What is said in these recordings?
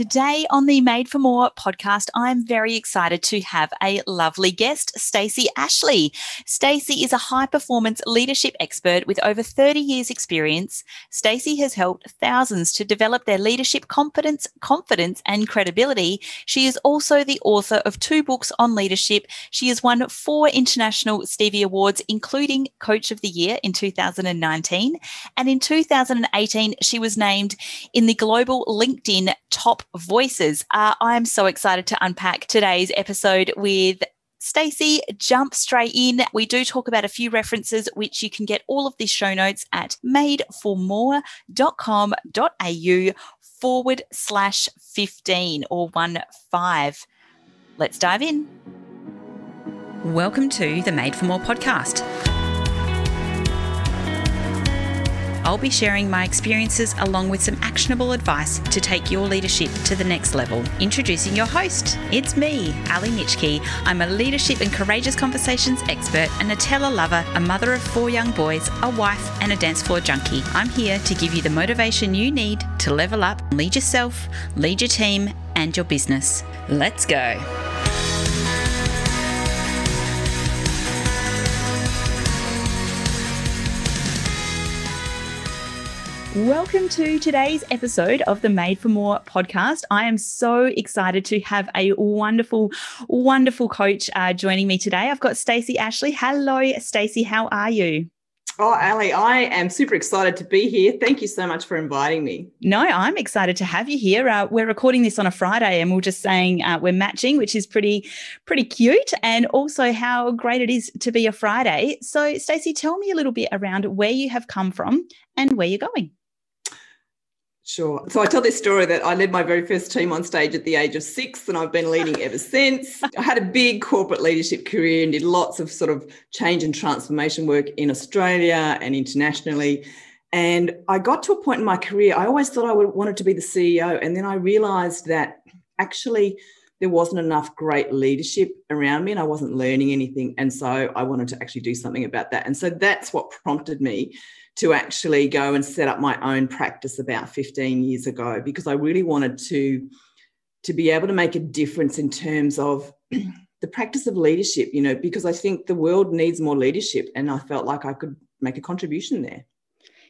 Today on the Made for More podcast, I'm very excited to have a lovely guest, Stacey Ashley. Stacey is a high performance leadership expert with over 30 years experience. Stacey has helped thousands to develop their leadership competence, confidence and credibility. She is also the author of two books on leadership. She has won four international Stevie Awards, including Coach of the Year in 2019. And in 2018, she was named in the global LinkedIn top voices. Uh, I'm so excited to unpack today's episode with Stacey, jump straight in. We do talk about a few references, which you can get all of these show notes at madeformore.com.au forward slash 15 or 1 5. Let's dive in. Welcome to the Made for More podcast. I'll be sharing my experiences along with some actionable advice to take your leadership to the next level. Introducing your host, it's me, Ali Nitschke. I'm a leadership and courageous conversations expert, a Nutella lover, a mother of four young boys, a wife, and a dance floor junkie. I'm here to give you the motivation you need to level up, lead yourself, lead your team, and your business. Let's go. Welcome to today's episode of the Made for More podcast. I am so excited to have a wonderful, wonderful coach uh, joining me today. I've got Stacey Ashley. Hello, Stacey. How are you? Oh, Ali, I am super excited to be here. Thank you so much for inviting me. No, I'm excited to have you here. Uh, we're recording this on a Friday, and we're just saying uh, we're matching, which is pretty, pretty cute, and also how great it is to be a Friday. So, Stacey, tell me a little bit around where you have come from and where you're going. Sure. So I tell this story that I led my very first team on stage at the age of six, and I've been leading ever since. I had a big corporate leadership career and did lots of sort of change and transformation work in Australia and internationally. And I got to a point in my career, I always thought I wanted to be the CEO. And then I realized that actually there wasn't enough great leadership around me and I wasn't learning anything. And so I wanted to actually do something about that. And so that's what prompted me to actually go and set up my own practice about 15 years ago because I really wanted to to be able to make a difference in terms of the practice of leadership, you know, because I think the world needs more leadership and I felt like I could make a contribution there.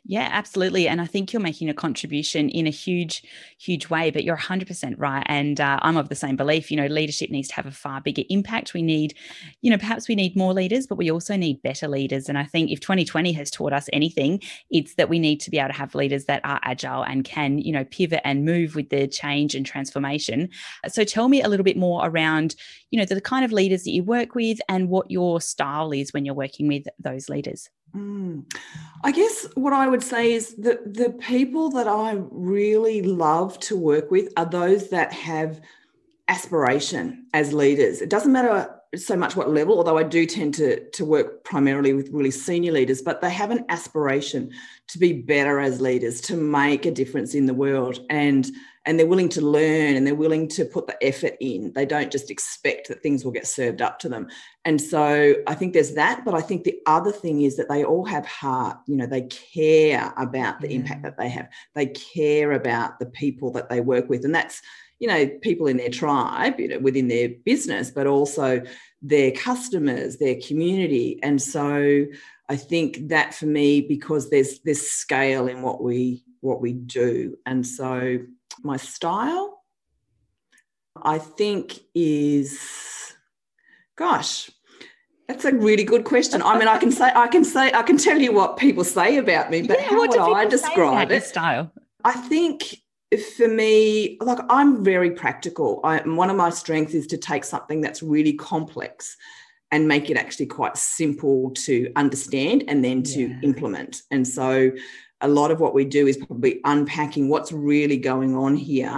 Yeah, absolutely. And I think you're making a contribution in a huge, huge way, but you're 100% right. And uh, I'm of the same belief. You know, leadership needs to have a far bigger impact. We need, you know, perhaps we need more leaders, but we also need better leaders. And I think if 2020 has taught us anything, it's that we need to be able to have leaders that are agile and can, you know, pivot and move with the change and transformation. So tell me a little bit more around, you know, the kind of leaders that you work with and what your style is when you're working with those leaders. Mm. I guess what I would say is that the people that I really love to work with are those that have aspiration as leaders. It doesn't matter so much what level, although I do tend to, to work primarily with really senior leaders, but they have an aspiration to be better as leaders, to make a difference in the world. And and they're willing to learn and they're willing to put the effort in. They don't just expect that things will get served up to them. And so I think there's that. But I think the other thing is that they all have heart. You know, they care about the impact mm. that they have, they care about the people that they work with. And that's, you know, people in their tribe, you know, within their business, but also their customers, their community. And so I think that for me, because there's this scale in what we what we do. And so my style, I think is, gosh, that's a really good question. I mean, I can say, I can say, I can tell you what people say about me, but yeah, how would I describe it? Style. I think for me, like I'm very practical. I, one of my strengths is to take something that's really complex and make it actually quite simple to understand and then to yeah. implement. And so a lot of what we do is probably unpacking what's really going on here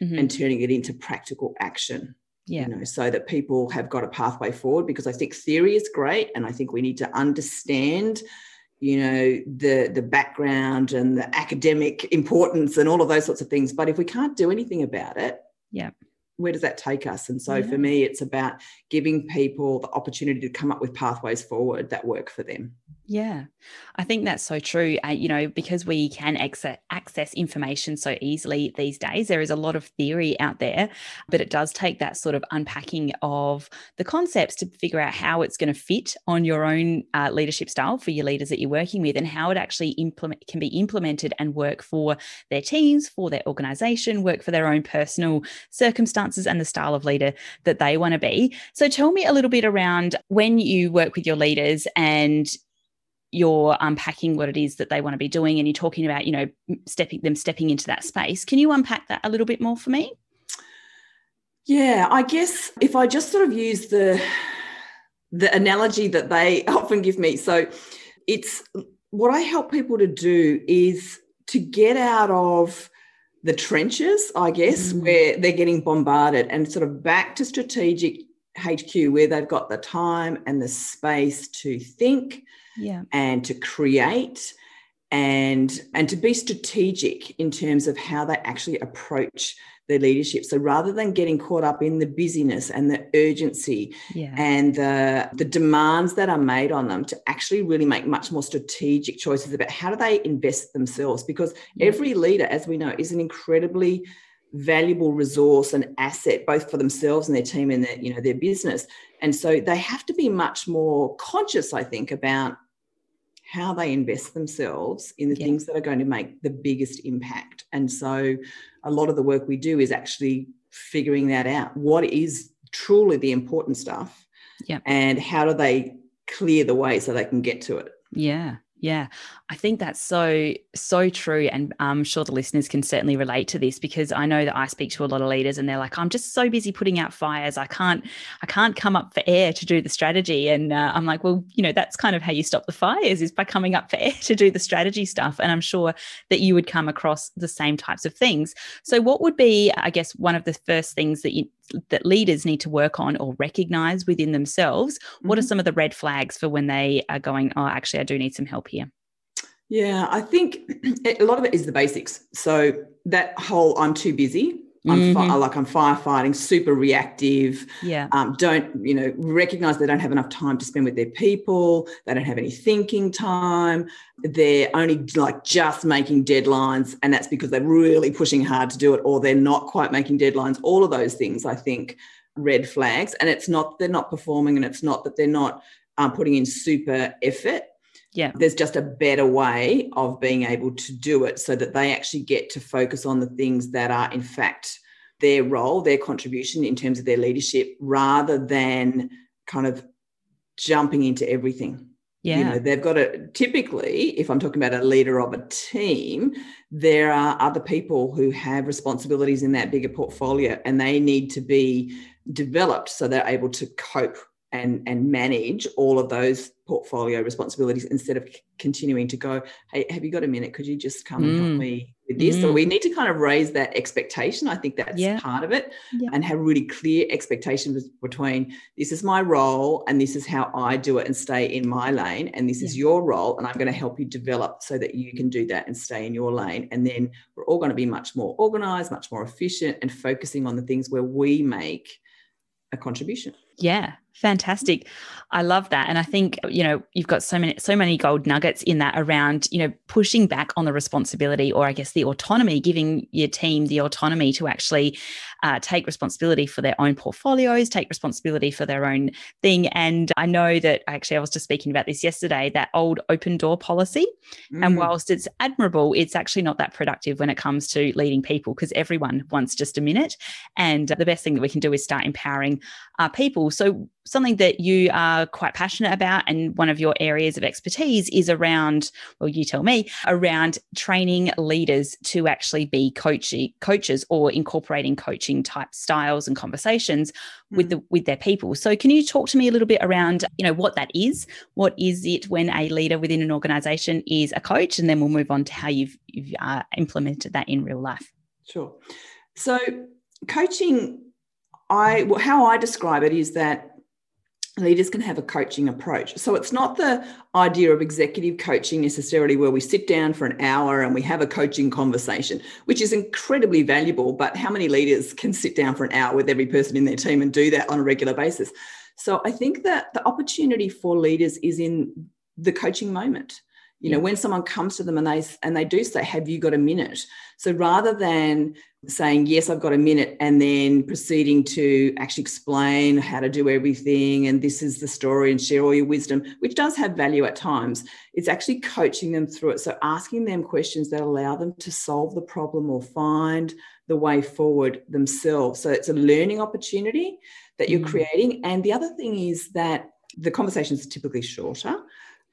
mm-hmm. and turning it into practical action yeah. you know so that people have got a pathway forward because i think theory is great and i think we need to understand you know the the background and the academic importance and all of those sorts of things but if we can't do anything about it yeah where does that take us and so yeah. for me it's about giving people the opportunity to come up with pathways forward that work for them Yeah, I think that's so true. Uh, you know, because we can access, access information so easily these days, there is a lot of theory out there, but it does take that sort of unpacking of the concepts to figure out how it's going to fit on your own uh, leadership style for your leaders that you're working with and how it actually implement can be implemented and work for their teams, for their organization, work for their own personal circumstances and the style of leader that they want to be. So tell me a little bit around when you work with your leaders and you're unpacking what it is that they want to be doing and you're talking about you know stepping them stepping into that space. Can you unpack that a little bit more for me? Yeah i guess if i just sort of use the the analogy that they often give me. So it's what i help people to do is to get out of the trenches i guess mm. where they're getting bombarded and sort of back to strategic hq where they've got the time and the space to think yeah. and to create and and to be strategic in terms of how they actually approach their leadership so rather than getting caught up in the busyness and the urgency yeah. and the the demands that are made on them to actually really make much more strategic choices about how do they invest themselves because yeah. every leader as we know is an incredibly valuable resource and asset both for themselves and their team and their you know their business and so they have to be much more conscious i think about how they invest themselves in the yeah. things that are going to make the biggest impact. And so a lot of the work we do is actually figuring that out. What is truly the important stuff? Yeah. And how do they clear the way so they can get to it? Yeah. Yeah, I think that's so, so true. And I'm sure the listeners can certainly relate to this because I know that I speak to a lot of leaders and they're like, I'm just so busy putting out fires. I can't, I can't come up for air to do the strategy. And uh, I'm like, well, you know, that's kind of how you stop the fires is by coming up for air to do the strategy stuff. And I'm sure that you would come across the same types of things. So, what would be, I guess, one of the first things that you, that leaders need to work on or recognize within themselves what mm-hmm. are some of the red flags for when they are going oh actually i do need some help here yeah i think a lot of it is the basics so that whole i'm too busy I'm mm-hmm. fi- like I'm firefighting, super reactive. Yeah. Um, don't you know recognize they don't have enough time to spend with their people. They don't have any thinking time. They're only like just making deadlines, and that's because they're really pushing hard to do it, or they're not quite making deadlines. All of those things, I think, red flags. And it's not they're not performing, and it's not that they're not um, putting in super effort yeah there's just a better way of being able to do it so that they actually get to focus on the things that are in fact their role their contribution in terms of their leadership rather than kind of jumping into everything yeah. You know, they've got to typically, if I'm talking about a leader of a team, there are other people who have responsibilities in that bigger portfolio and they need to be developed so they're able to cope and and manage all of those portfolio responsibilities instead of continuing to go hey have you got a minute could you just come mm. and help mm. me with this mm. so we need to kind of raise that expectation i think that's yeah. part of it yeah. and have really clear expectations between this is my role and this is how i do it and stay in my lane and this yeah. is your role and i'm going to help you develop so that you can do that and stay in your lane and then we're all going to be much more organized much more efficient and focusing on the things where we make a contribution yeah fantastic. I love that. And i think you know you've got so many so many gold nuggets in that around you know pushing back on the responsibility or i guess the autonomy giving your team the autonomy to actually uh, take responsibility for their own portfolios take responsibility for their own thing. And i know that actually i was just speaking about this yesterday that old open door policy. Mm. and whilst it's admirable it's actually not that productive when it comes to leading people because everyone wants just a minute. And the best thing that we can do is start empowering our people. So something that you are quite passionate about and one of your areas of expertise is around well you tell me around training leaders to actually be coaching coaches or incorporating coaching type styles and conversations mm. with the with their people. So can you talk to me a little bit around you know what that is? What is it when a leader within an organization is a coach? And then we'll move on to how you've, you've uh, implemented that in real life. Sure. So coaching I how I describe it is that leaders can have a coaching approach. So it's not the idea of executive coaching necessarily where we sit down for an hour and we have a coaching conversation, which is incredibly valuable. But how many leaders can sit down for an hour with every person in their team and do that on a regular basis? So I think that the opportunity for leaders is in the coaching moment you know when someone comes to them and they and they do say have you got a minute? So rather than saying yes i've got a minute and then proceeding to actually explain how to do everything and this is the story and share all your wisdom which does have value at times it's actually coaching them through it. So asking them questions that allow them to solve the problem or find the way forward themselves. So it's a learning opportunity that you're mm. creating. And the other thing is that the conversations are typically shorter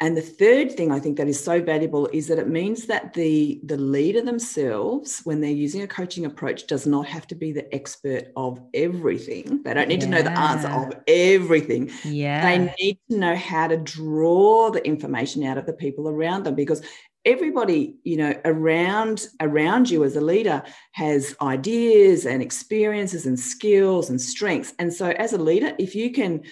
and the third thing I think that is so valuable is that it means that the, the leader themselves, when they're using a coaching approach, does not have to be the expert of everything. They don't need yeah. to know the answer of everything. Yeah. They need to know how to draw the information out of the people around them because everybody you know around around you as a leader has ideas and experiences and skills and strengths and so as a leader if you can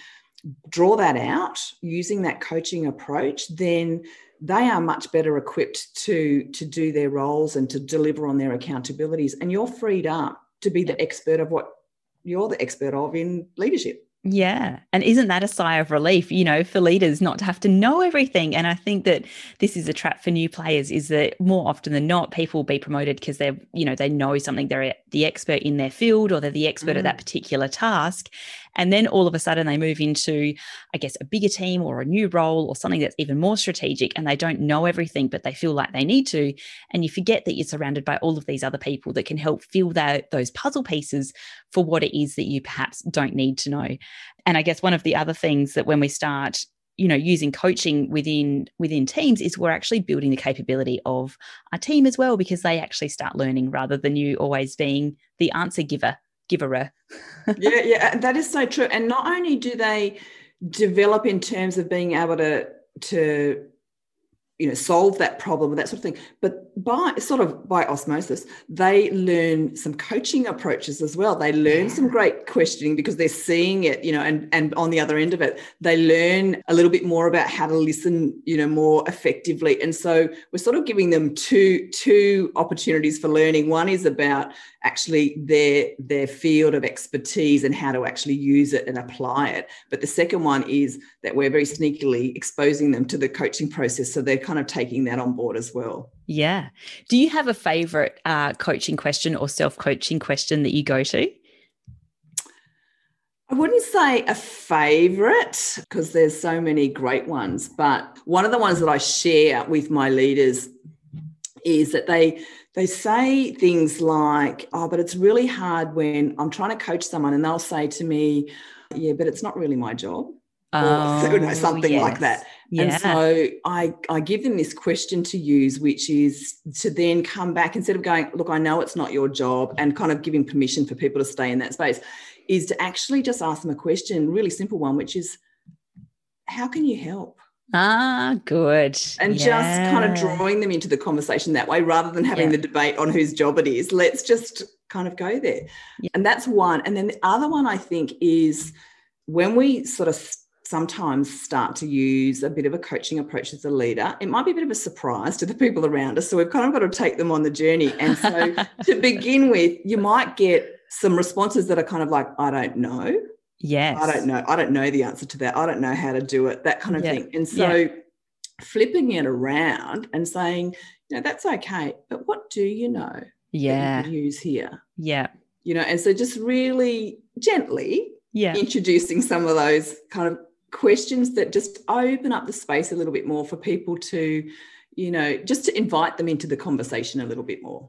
draw that out using that coaching approach, then they are much better equipped to, to do their roles and to deliver on their accountabilities. And you're freed up to be the expert of what you're the expert of in leadership. Yeah. And isn't that a sigh of relief, you know, for leaders not to have to know everything? And I think that this is a trap for new players is that more often than not, people will be promoted because they're, you know, they know something, they're the expert in their field or they're the expert mm. at that particular task. And then all of a sudden they move into, I guess, a bigger team or a new role or something that's even more strategic and they don't know everything, but they feel like they need to. And you forget that you're surrounded by all of these other people that can help fill that, those puzzle pieces for what it is that you perhaps don't need to know. And I guess one of the other things that when we start you know using coaching within within teams is we're actually building the capability of our team as well because they actually start learning rather than you always being the answer giver giverer. yeah, yeah, uh, that is so true. And not only do they develop in terms of being able to to you know solve that problem and that sort of thing. But by sort of by osmosis they learn some coaching approaches as well. They learn some great questioning because they're seeing it you know and and on the other end of it they learn a little bit more about how to listen you know more effectively. And so we're sort of giving them two two opportunities for learning. One is about actually their their field of expertise and how to actually use it and apply it. But the second one is that we're very sneakily exposing them to the coaching process so they're kind of taking that on board as well. Yeah. Do you have a favorite uh, coaching question or self-coaching question that you go to? I wouldn't say a favorite because there's so many great ones, but one of the ones that I share with my leaders is that they they say things like, oh, but it's really hard when I'm trying to coach someone and they'll say to me, yeah, but it's not really my job. Oh, or you know, something yes. like that. Yeah. And so I, I give them this question to use, which is to then come back instead of going, look, I know it's not your job, and kind of giving permission for people to stay in that space, is to actually just ask them a question, really simple one, which is, how can you help? Ah, good. And yeah. just kind of drawing them into the conversation that way rather than having yeah. the debate on whose job it is. Let's just kind of go there. Yeah. And that's one. And then the other one I think is when we sort of sometimes start to use a bit of a coaching approach as a leader, it might be a bit of a surprise to the people around us. So we've kind of got to take them on the journey. And so to begin with, you might get some responses that are kind of like, I don't know. Yes. I don't know. I don't know the answer to that. I don't know how to do it, that kind of yeah. thing. And so yeah. flipping it around and saying, you know, that's okay, but what do you know? Yeah. You use here. Yeah. You know, and so just really gently yeah. introducing some of those kind of questions that just open up the space a little bit more for people to, you know, just to invite them into the conversation a little bit more.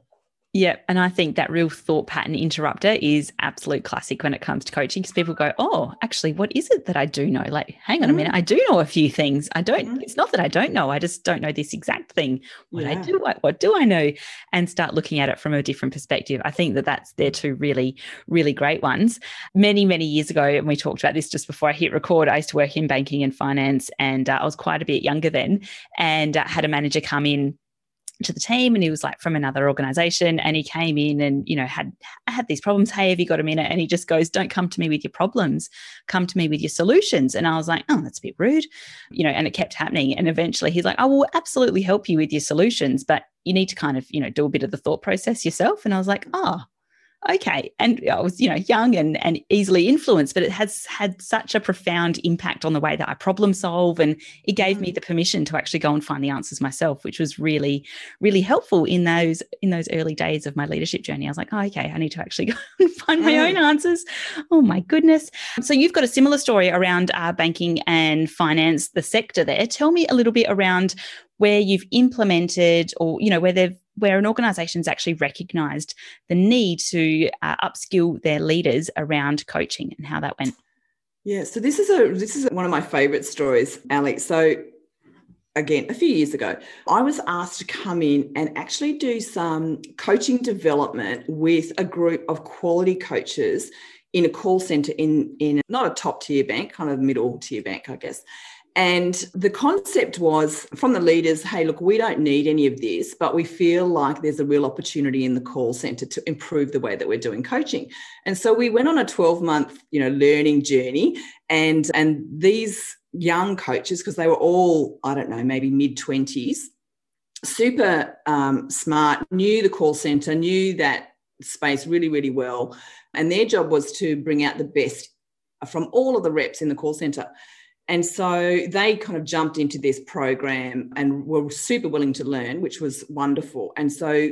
Yeah. And I think that real thought pattern interrupter is absolute classic when it comes to coaching because people go, oh, actually, what is it that I do know? Like, hang on mm. a minute, I do know a few things. I don't, mm. it's not that I don't know, I just don't know this exact thing. What yeah. I do, what, what do I know? And start looking at it from a different perspective. I think that that's, they're two really, really great ones. Many, many years ago, and we talked about this just before I hit record, I used to work in banking and finance and uh, I was quite a bit younger then and uh, had a manager come in to the team and he was like from another organization and he came in and you know had had these problems. Hey have you got a minute? And he just goes don't come to me with your problems. Come to me with your solutions. And i was like oh that's a bit rude you know and it kept happening. And eventually he's like i will absolutely help you with your solutions but you need to kind of you know do a bit of the thought process yourself. And i was like oh Okay. And I was, you know, young and, and easily influenced, but it has had such a profound impact on the way that I problem solve. And it gave mm. me the permission to actually go and find the answers myself, which was really, really helpful in those in those early days of my leadership journey. I was like, oh, okay, I need to actually go and find my mm. own answers. Oh my goodness. So you've got a similar story around uh, banking and finance, the sector there. Tell me a little bit around where you've implemented or, you know, where they've where an organization's actually recognized the need to uh, upskill their leaders around coaching and how that went. Yeah so this is a this is one of my favorite stories ali. So again a few years ago i was asked to come in and actually do some coaching development with a group of quality coaches in a call center in in not a top tier bank kind of middle tier bank i guess and the concept was from the leaders hey, look, we don't need any of this, but we feel like there's a real opportunity in the call center to improve the way that we're doing coaching. And so we went on a 12 month, you know, learning journey. And, and these young coaches, because they were all, I don't know, maybe mid 20s, super um, smart, knew the call center, knew that space really, really well. And their job was to bring out the best from all of the reps in the call center. And so they kind of jumped into this program and were super willing to learn, which was wonderful. And so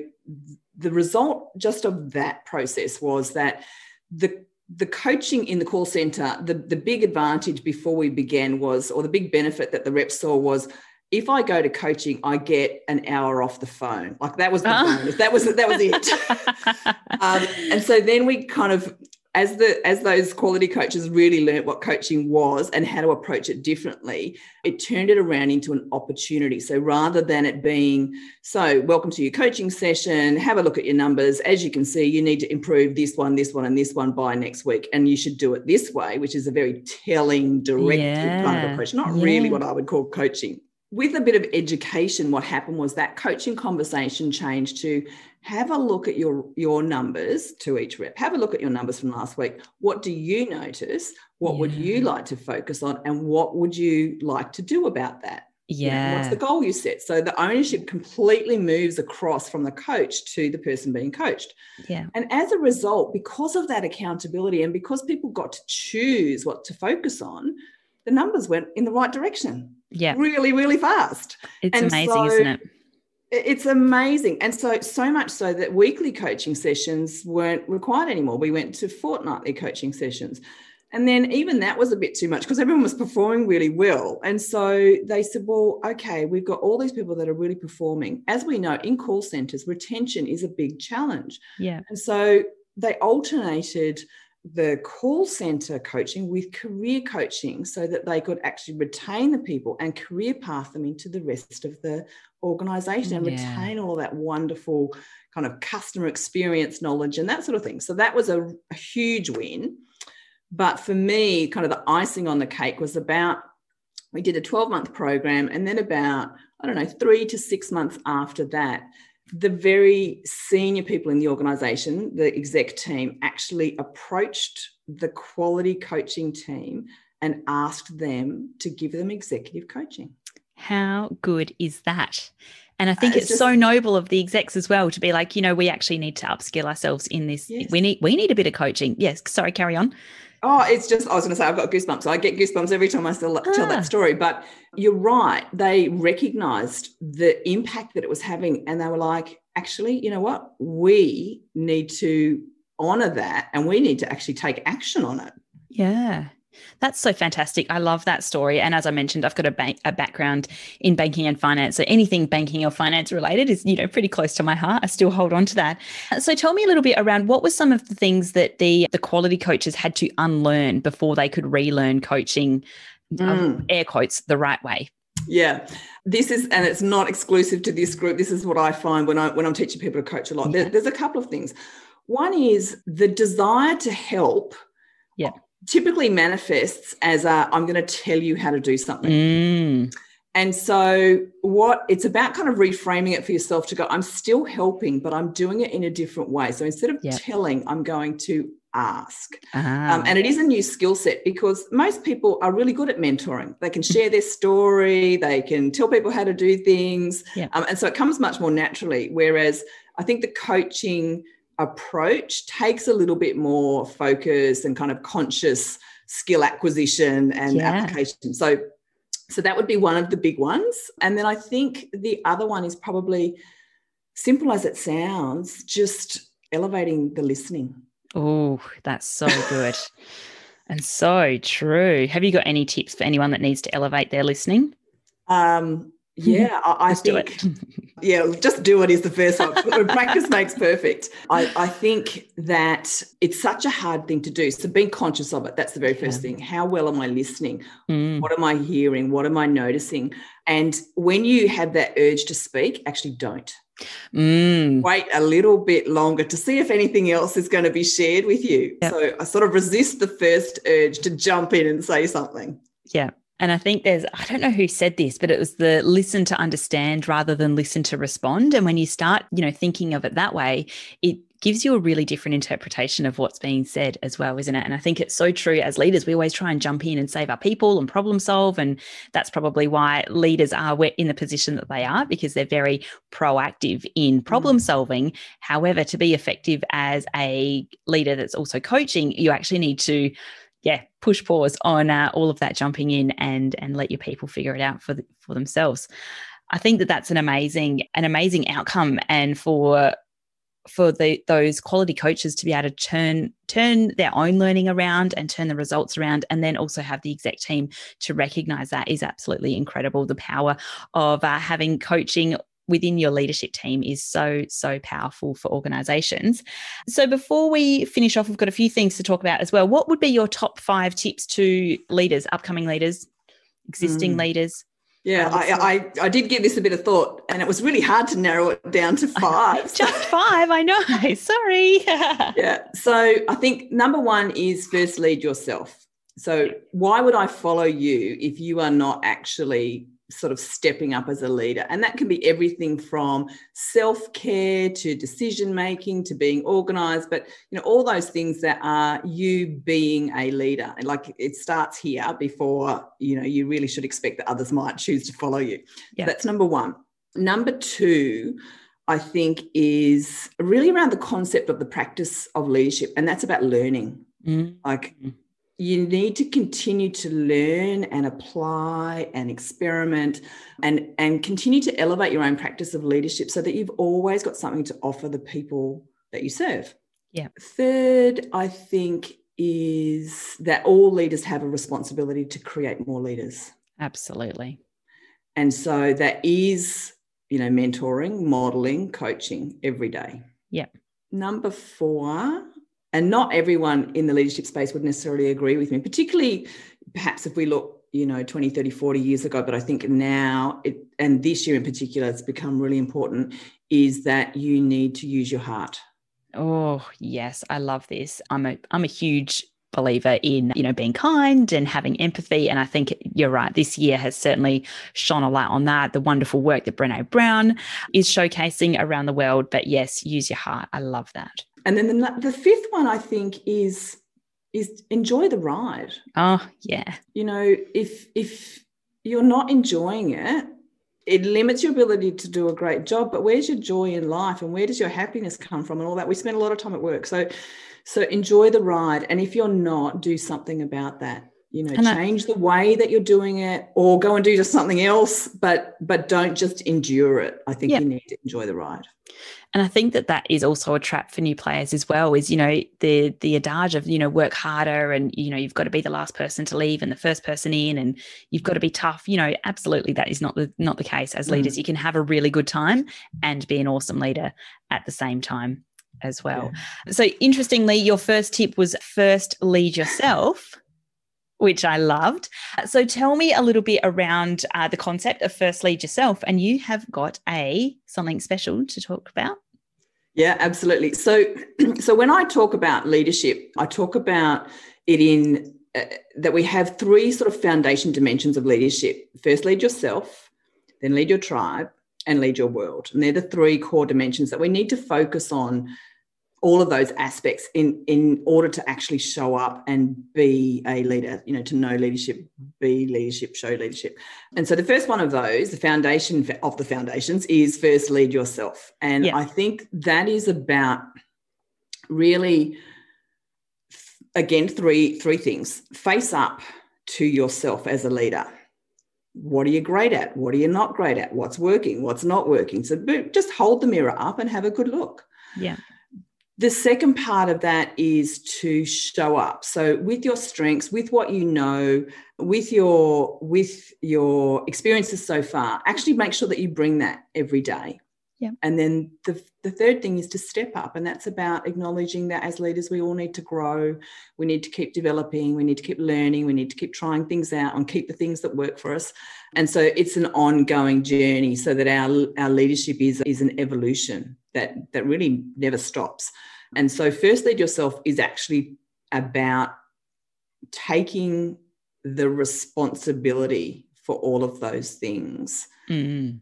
the result just of that process was that the the coaching in the call center, the, the big advantage before we began was, or the big benefit that the reps saw was if I go to coaching, I get an hour off the phone. Like that was the oh. bonus. That was that was it. um, and so then we kind of as the as those quality coaches really learned what coaching was and how to approach it differently it turned it around into an opportunity so rather than it being so welcome to your coaching session have a look at your numbers as you can see you need to improve this one this one and this one by next week and you should do it this way which is a very telling directed yeah. kind of approach not yeah. really what i would call coaching with a bit of education, what happened was that coaching conversation changed to have a look at your, your numbers to each rep. Have a look at your numbers from last week. What do you notice? What yeah. would you like to focus on? And what would you like to do about that? Yeah. You know, what's the goal you set? So the ownership completely moves across from the coach to the person being coached. Yeah. And as a result, because of that accountability and because people got to choose what to focus on, the numbers went in the right direction. Yeah. Really, really fast. It's and amazing, so, isn't it? It's amazing. And so, so much so that weekly coaching sessions weren't required anymore. We went to fortnightly coaching sessions. And then even that was a bit too much because everyone was performing really well. And so they said, well, okay, we've got all these people that are really performing. As we know, in call centers, retention is a big challenge. Yeah. And so they alternated the call center coaching with career coaching so that they could actually retain the people and career path them into the rest of the organization and yeah. retain all that wonderful kind of customer experience knowledge and that sort of thing. So that was a, a huge win. But for me, kind of the icing on the cake was about we did a 12 month program and then about I don't know, three to six months after that, the very senior people in the organization, the exec team, actually approached the quality coaching team and asked them to give them executive coaching. How good is that? And I think uh, it's, it's just, so noble of the execs as well to be like, you know, we actually need to upskill ourselves in this. Yes. We need we need a bit of coaching. Yes, sorry, carry on. Oh, it's just, I was going to say, I've got goosebumps. I get goosebumps every time I still tell that ah. story. But you're right. They recognized the impact that it was having. And they were like, actually, you know what? We need to honor that and we need to actually take action on it. Yeah. That's so fantastic. I love that story. And as I mentioned, I've got a, bank, a background in banking and finance. So anything banking or finance related is, you know, pretty close to my heart. I still hold on to that. So tell me a little bit around what were some of the things that the the quality coaches had to unlearn before they could relearn coaching, um, mm. um, air quotes, the right way. Yeah, this is, and it's not exclusive to this group. This is what I find when I when I'm teaching people to coach a lot. Yeah. There, there's a couple of things. One is the desire to help. Yeah typically manifests as a I'm going to tell you how to do something. Mm. And so, what it's about kind of reframing it for yourself to go, I'm still helping, but I'm doing it in a different way. So instead of yep. telling, I'm going to ask. Uh-huh. Um, and it is a new skill set because most people are really good at mentoring. They can share their story, they can tell people how to do things. Yep. Um, and so it comes much more naturally. Whereas I think the coaching approach takes a little bit more focus and kind of conscious skill acquisition and yeah. application. So so that would be one of the big ones. And then I think the other one is probably simple as it sounds, just elevating the listening. Oh, that's so good. and so true. Have you got any tips for anyone that needs to elevate their listening? Um, yeah, I, I think. Yeah, just do it is the first one. Practice makes perfect. I, I think that it's such a hard thing to do. So being conscious of it, that's the very first yeah. thing. How well am I listening? Mm. What am I hearing? What am I noticing? And when you have that urge to speak, actually don't. Mm. Wait a little bit longer to see if anything else is going to be shared with you. Yep. So I sort of resist the first urge to jump in and say something. Yeah. And I think there's, I don't know who said this, but it was the listen to understand rather than listen to respond. And when you start, you know, thinking of it that way, it gives you a really different interpretation of what's being said as well, isn't it? And I think it's so true as leaders, we always try and jump in and save our people and problem solve. And that's probably why leaders are in the position that they are because they're very proactive in problem mm. solving. However, to be effective as a leader that's also coaching, you actually need to yeah, push pause on uh, all of that jumping in and and let your people figure it out for the, for themselves. I think that that's an amazing an amazing outcome, and for for the those quality coaches to be able to turn turn their own learning around and turn the results around and then also have the exec team to recognize that is absolutely incredible the power of uh, having coaching within your leadership team is so, so powerful for organizations. So, before we finish off, we've got a few things to talk about as well. What would be your top five tips to leaders, upcoming leaders, existing mm. leaders? Yeah, I, I, I, did give this a bit of thought, and it was really hard to narrow it down to five. Just five, I know. Sorry. yeah. So I think number one is first lead yourself. So why would I follow you if you are not actually sort of stepping up as a leader. And that can be everything from self care to decision making to being organized, but you know, all those things that are you being a leader. And like it starts here before, you know, you really should expect that others might choose to follow you. Yeah. That's number one. Number two, I think, is really around the concept of the practice of leadership. And that's about learning. Mm. Like, mm you need to continue to learn and apply and experiment and and continue to elevate your own practice of leadership so that you've always got something to offer the people that you serve. Yeah. Third i think is that all leaders have a responsibility to create more leaders. Absolutely. And so that is you know mentoring modeling coaching every day. Yeah. Number 4 and not everyone in the leadership space would necessarily agree with me particularly perhaps if we look you know 20 30 40 years ago. But i think now it and this year in particular it's become really important is that you need to use your heart. Oh yes. I love this. I'm a i'm a huge believer in you know being kind and having empathy. And i think you're right. This year has certainly shone a light on that. The wonderful work that brene brown is showcasing around the world. But yes use your heart. I love that and then the, the fifth one I think is is enjoy the ride. Oh yeah. You know, if if you're not enjoying it, it limits your ability to do a great job. But where's your joy in life, and where does your happiness come from, and all that? We spend a lot of time at work, so so enjoy the ride. And if you're not, do something about that. You know, and change I, the way that you're doing it, or go and do just something else. But but don't just endure it. I think you need to enjoy the ride. And I think that that is also a trap for new players as well. Is you know the the adage of you know work harder and you know you've got to be the last person to leave and the first person in and you've got to be tough. You know, absolutely that is not the not the case. As leaders, mm. you can have a really good time and be an awesome leader at the same time as well. Yeah. So interestingly, your first tip was first lead yourself which I loved. So tell me a little bit around uh, the concept of first lead yourself, and you have got a something special to talk about. Yeah, absolutely. So, so when I talk about leadership, I talk about it in uh, that we have three sort of foundation dimensions of leadership. First, lead yourself, then lead your tribe, and lead your world. And they're the three core dimensions that we need to focus on all of those aspects in in order to actually show up and be a leader you know to know leadership be leadership show leadership. And so the first one of those the foundation of the foundations is first lead yourself. And yeah. i think that is about really again three three things. Face up to yourself as a leader. What are you great at? What are you not great at? What's working? What's not working? So just hold the mirror up and have a good look. Yeah the second part of that is to show up. So with your strengths with what you know with your with your experiences so far actually make sure that you bring that every day yeah. And then the, the third thing is to step up. And that's about acknowledging that as leaders, we all need to grow. We need to keep developing. We need to keep learning. We need to keep trying things out and keep the things that work for us. And so it's an ongoing journey so that our, our leadership is, is an evolution that, that really never stops. And so, first lead yourself is actually about taking the responsibility for all of those things. Mm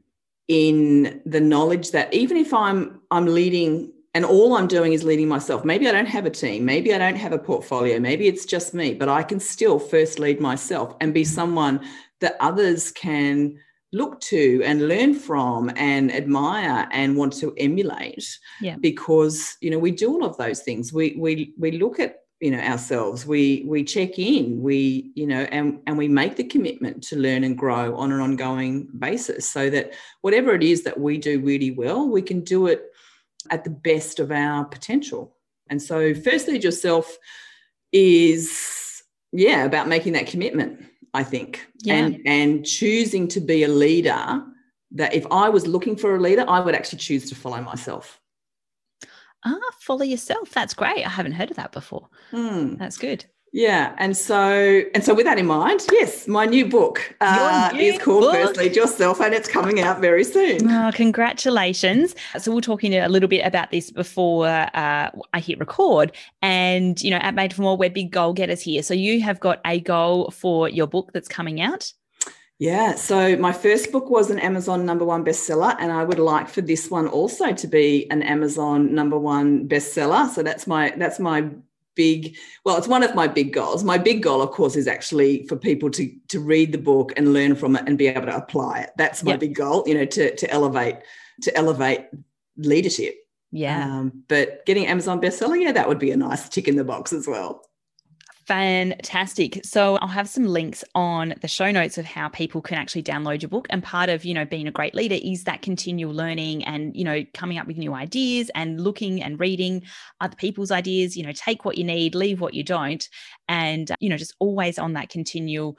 in the knowledge that even if I'm I'm leading and all I'm doing is leading myself, maybe I don't have a team, maybe I don't have a portfolio, maybe it's just me, but I can still first lead myself and be someone that others can look to and learn from and admire and want to emulate yeah. because you know we do all of those things we we we look at you know ourselves. We we check in we you know and and we make the commitment to learn and grow on an ongoing basis so that whatever it is that we do really well we can do it at the best of our potential. And so first lead yourself is yeah about making that commitment i think. Yeah. and and choosing to be a leader that if i was looking for a leader i would actually choose to follow myself Ah, follow yourself. That's great. I haven't heard of that before. Mm. That's good. Yeah, and so and so with that in mind, yes, my new book uh, new is called book. First Lead Yourself, and it's coming out very soon. Oh, congratulations! So we're talking a little bit about this before uh, I hit record, and you know, at Made for More, we're big goal getters here. So you have got a goal for your book that's coming out. Yeah. So my first book was an Amazon number one bestseller, and I would like for this one also to be an Amazon number one bestseller. So that's my that's my big well it's one of my big goals my big goal of course is actually for people to to read the book and learn from it and be able to apply it that's my yep. big goal you know to to elevate to elevate leadership yeah um, but getting amazon bestseller yeah that would be a nice tick in the box as well Fantastic. So I'll have some links on the show notes of how people can actually download your book. And part of, you know, being a great leader is that continual learning and, you know, coming up with new ideas and looking and reading other people's ideas, you know, take what you need, leave what you don't. And, you know, just always on that continual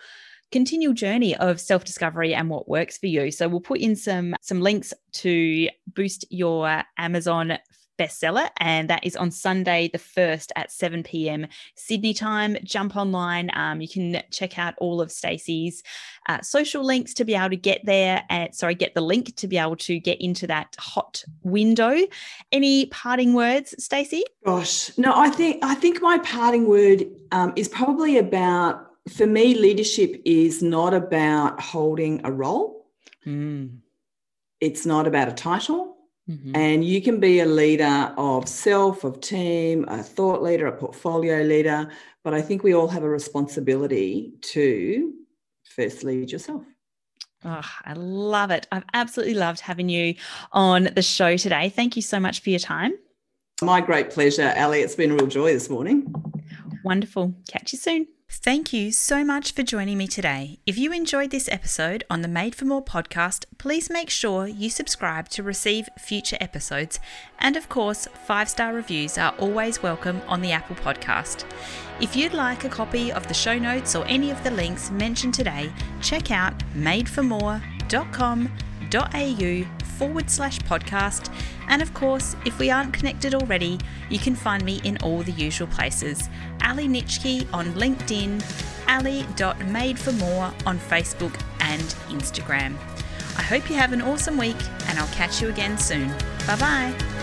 continual journey of self-discovery and what works for you. So we'll put in some some links to boost your Amazon bestseller, and that is on Sunday, the 1st at 7 p.m. Sydney time. Jump online. Um, you can check out all of Stacey's uh, social links to be able to get there. And sorry, get the link to be able to get into that hot window. Any parting words, Stacey? Gosh, no. I think I think my parting word um, is probably about for me. Leadership is not about holding a role. Mm. It's not about a title Mm-hmm. And you can be a leader of self, of team, a thought leader, a portfolio leader. But I think we all have a responsibility to first lead yourself. Oh, I love it. I've absolutely loved having you on the show today. Thank you so much for your time. My great pleasure, Ali. It's been a real joy this morning. Wonderful. Catch you soon. Thank you so much for joining me today. If you enjoyed this episode on the Made for More podcast, please make sure you subscribe to receive future episodes. And of course, five star reviews are always welcome on the Apple podcast. If you'd like a copy of the show notes or any of the links mentioned today, check out madeformore.com.au forward slash podcast. And of course, if we aren't connected already, you can find me in all the usual places Ali Nitschke on LinkedIn, ali.madeformore on Facebook and Instagram. I hope you have an awesome week, and I'll catch you again soon. Bye bye.